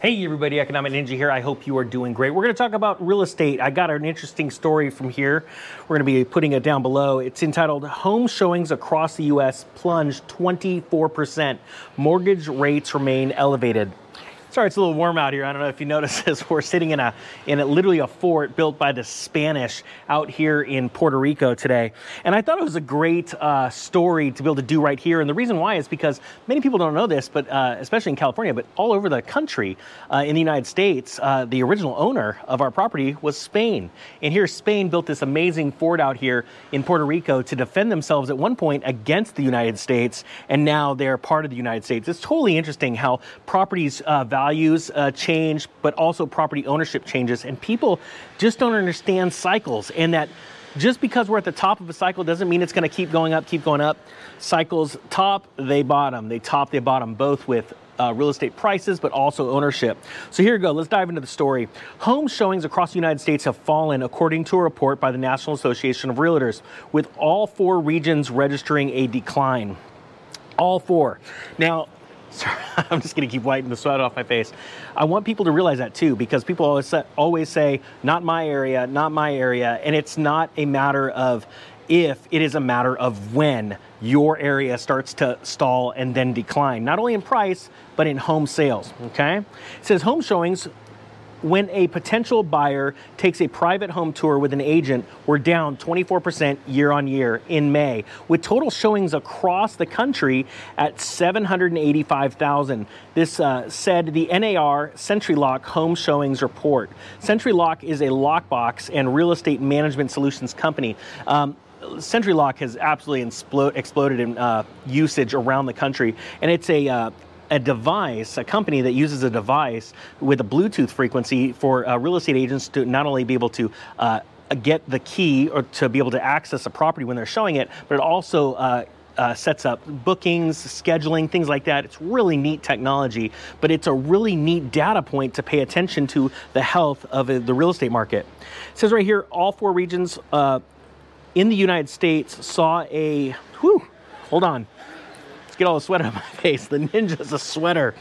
Hey everybody, Economic Ninja here. I hope you are doing great. We're going to talk about real estate. I got an interesting story from here. We're going to be putting it down below. It's entitled Home Showings Across the US Plunged 24%. Mortgage Rates Remain Elevated. Sorry, it's a little warm out here. I don't know if you noticed this. We're sitting in a in a, literally a fort built by the Spanish out here in Puerto Rico today, and I thought it was a great uh, story to be able to do right here. And the reason why is because many people don't know this, but uh, especially in California, but all over the country, uh, in the United States, uh, the original owner of our property was Spain, and here Spain built this amazing fort out here in Puerto Rico to defend themselves at one point against the United States, and now they're part of the United States. It's totally interesting how properties uh, values uh, change, but also property ownership changes. And people just don't understand cycles and that just because we're at the top of a cycle doesn't mean it's going to keep going up, keep going up. Cycles top, they bottom. They top, they bottom, both with uh, real estate prices, but also ownership. So here we go. Let's dive into the story. Home showings across the United States have fallen, according to a report by the National Association of Realtors, with all four regions registering a decline. All four. Now, Sorry, I'm just going to keep wiping the sweat off my face. I want people to realize that too, because people always always say, not my area, not my area. And it's not a matter of if, it is a matter of when your area starts to stall and then decline, not only in price, but in home sales. Okay? It says home showings when a potential buyer takes a private home tour with an agent, we're down 24% year on year in May, with total showings across the country at 785,000. This uh, said the NAR SentriLock Home Showings Report. SentriLock is a lockbox and real estate management solutions company. Um, SentriLock has absolutely exploded in uh, usage around the country, and it's a uh, a device, a company that uses a device with a Bluetooth frequency for uh, real estate agents to not only be able to uh, get the key or to be able to access a property when they're showing it, but it also uh, uh, sets up bookings, scheduling, things like that. It's really neat technology, but it's a really neat data point to pay attention to the health of the real estate market. It says right here, all four regions uh, in the United States saw a, whew, hold on, get all the sweat out of my face. The Ninja's a sweater.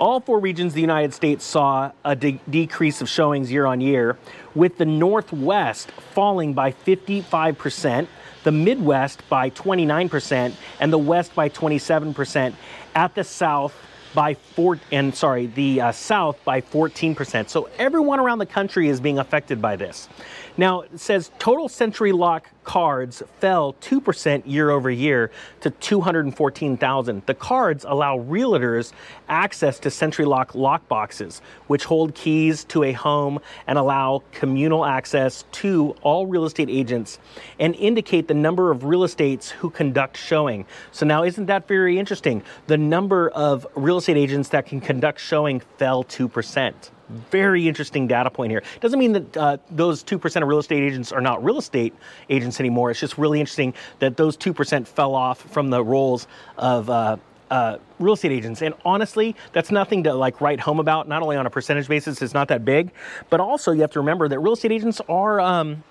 All four regions of the United States saw a de- decrease of showings year on year, with the Northwest falling by 55%, the Midwest by 29%, and the West by 27%. At the South, by four and sorry the uh, south by 14% so everyone around the country is being affected by this now it says total SentriLock cards fell 2% year over year to 214,000. The cards allow realtors access to SentriLock lock boxes, which hold keys to a home and allow communal access to all real estate agents and indicate the number of real estates who conduct showing. So now isn't that very interesting? The number of real estate agents that can conduct showing fell 2%. Very interesting data point here. Doesn't mean that uh, those 2% of real estate agents are not real estate agents anymore. It's just really interesting that those 2% fell off from the roles of uh, uh, real estate agents. And honestly, that's nothing to like write home about. Not only on a percentage basis, it's not that big, but also you have to remember that real estate agents are. Um,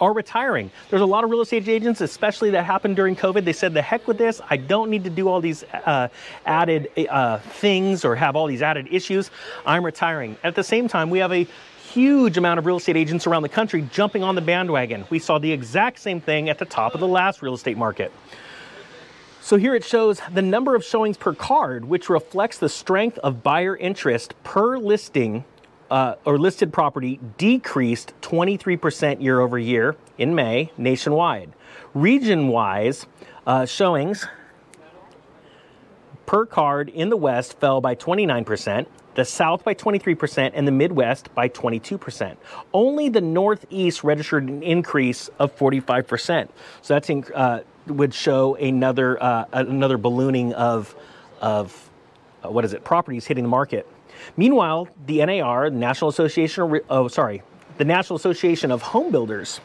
are retiring. There's a lot of real estate agents, especially that happened during COVID. They said, the heck with this. I don't need to do all these uh, added uh, things or have all these added issues. I'm retiring. At the same time, we have a huge amount of real estate agents around the country jumping on the bandwagon. We saw the exact same thing at the top of the last real estate market. So here it shows the number of showings per card, which reflects the strength of buyer interest per listing uh, or listed property decreased 23% year over year in May nationwide. Region wise, uh, showings per card in the West fell by 29%, the South by 23%, and the Midwest by 22%. Only the Northeast registered an increase of 45%. So that's in, uh, would show another uh, another ballooning of of uh, what is it properties hitting the market. Meanwhile, the NAR, the National Association of, oh, sorry, the National Association of Home Builders,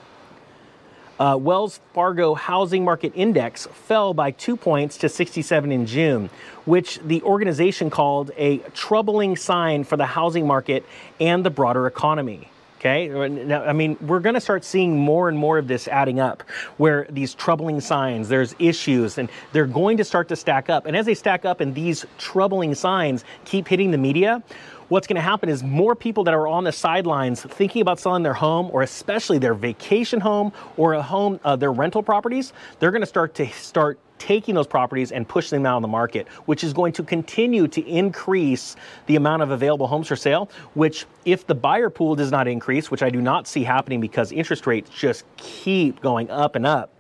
uh, Wells Fargo Housing Market Index fell by two points to 67 in June, which the organization called a troubling sign for the housing market and the broader economy. Okay, now, I mean, we're going to start seeing more and more of this adding up, where these troubling signs, there's issues, and they're going to start to stack up. And as they stack up and these troubling signs keep hitting the media, what's going to happen is more people that are on the sidelines thinking about selling their home or especially their vacation home or a home, uh, their rental properties, they're going to start to start taking those properties and pushing them out on the market, which is going to continue to increase the amount of available homes for sale. Which, if the buyer pool does not increase, which I do not see happening because interest rates just keep going up and up,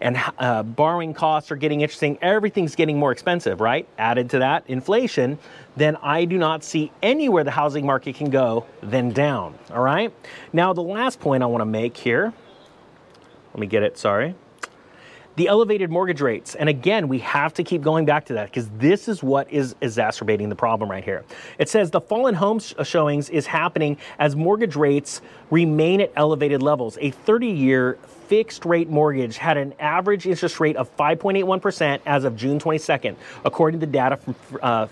and uh, borrowing costs are getting interesting. Everything's getting more expensive, right? Added to that, inflation, then I do not see anywhere the housing market can go than down, all right? Now, the last point I want to make here, let me get it, sorry the elevated mortgage rates. And again, we have to keep going back to that because this is what is exacerbating the problem right here. It says the fall in home showings is happening as mortgage rates remain at elevated levels. A 30 year fixed rate mortgage had an average interest rate of 5.81% as of June 22nd, according to data from uh,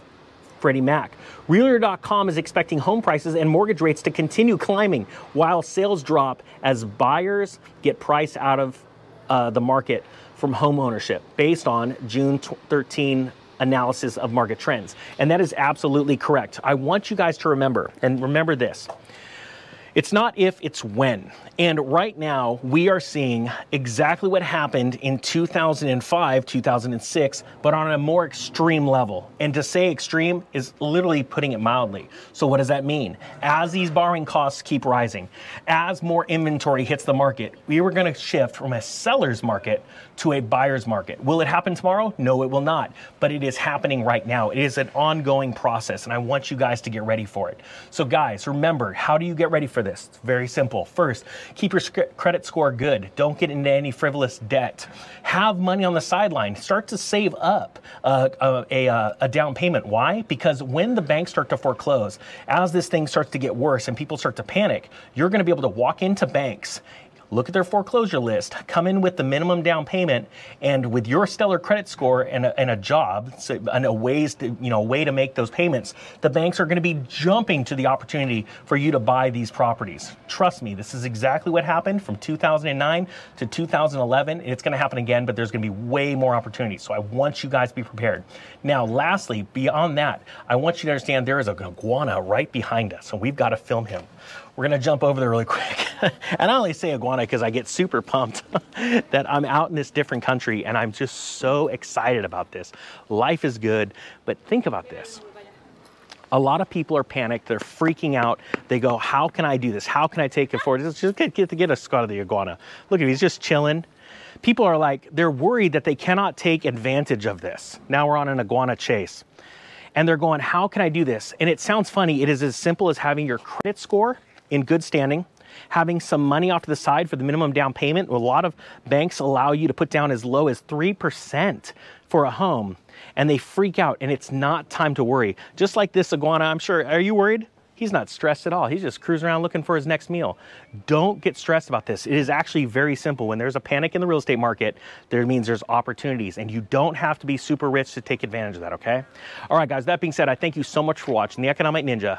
Freddie Mac. Realtor.com is expecting home prices and mortgage rates to continue climbing while sales drop as buyers get priced out of uh, the market from home ownership based on June 13 analysis of market trends. And that is absolutely correct. I want you guys to remember, and remember this it's not if, it's when. And right now, we are seeing exactly what happened in 2005, 2006, but on a more extreme level. And to say extreme is literally putting it mildly. So, what does that mean? As these borrowing costs keep rising, as more inventory hits the market, we were going to shift from a seller's market to a buyer's market. Will it happen tomorrow? No, it will not. But it is happening right now. It is an ongoing process, and I want you guys to get ready for it. So, guys, remember how do you get ready for this? It's very simple. First, Keep your credit score good. Don't get into any frivolous debt. Have money on the sideline. Start to save up uh, a, a, uh, a down payment. Why? Because when the banks start to foreclose, as this thing starts to get worse and people start to panic, you're going to be able to walk into banks look at their foreclosure list, come in with the minimum down payment, and with your stellar credit score and a, and a job, so, and a ways to, you know, way to make those payments, the banks are going to be jumping to the opportunity for you to buy these properties. Trust me, this is exactly what happened from 2009 to 2011. It's going to happen again, but there's going to be way more opportunities. So I want you guys to be prepared. Now, lastly, beyond that, I want you to understand there is a iguana right behind us, and we've got to film him. We're going to jump over there really quick. and I only say iguana because I get super pumped that I'm out in this different country and I'm just so excited about this. Life is good, but think about this. A lot of people are panicked. They're freaking out. They go, How can I do this? How can I take it forward? It's Just get, get, get a squat of the iguana. Look at him, he's just chilling. People are like, they're worried that they cannot take advantage of this. Now we're on an iguana chase. And they're going, How can I do this? And it sounds funny. It is as simple as having your credit score in good standing, having some money off to the side for the minimum down payment. A lot of banks allow you to put down as low as 3% for a home, and they freak out, and it's not time to worry. Just like this iguana, I'm sure. Are you worried? He's not stressed at all. He's just cruising around looking for his next meal. Don't get stressed about this. It is actually very simple. When there's a panic in the real estate market, there means there's opportunities, and you don't have to be super rich to take advantage of that, okay? All right, guys, that being said, I thank you so much for watching the Economic Ninja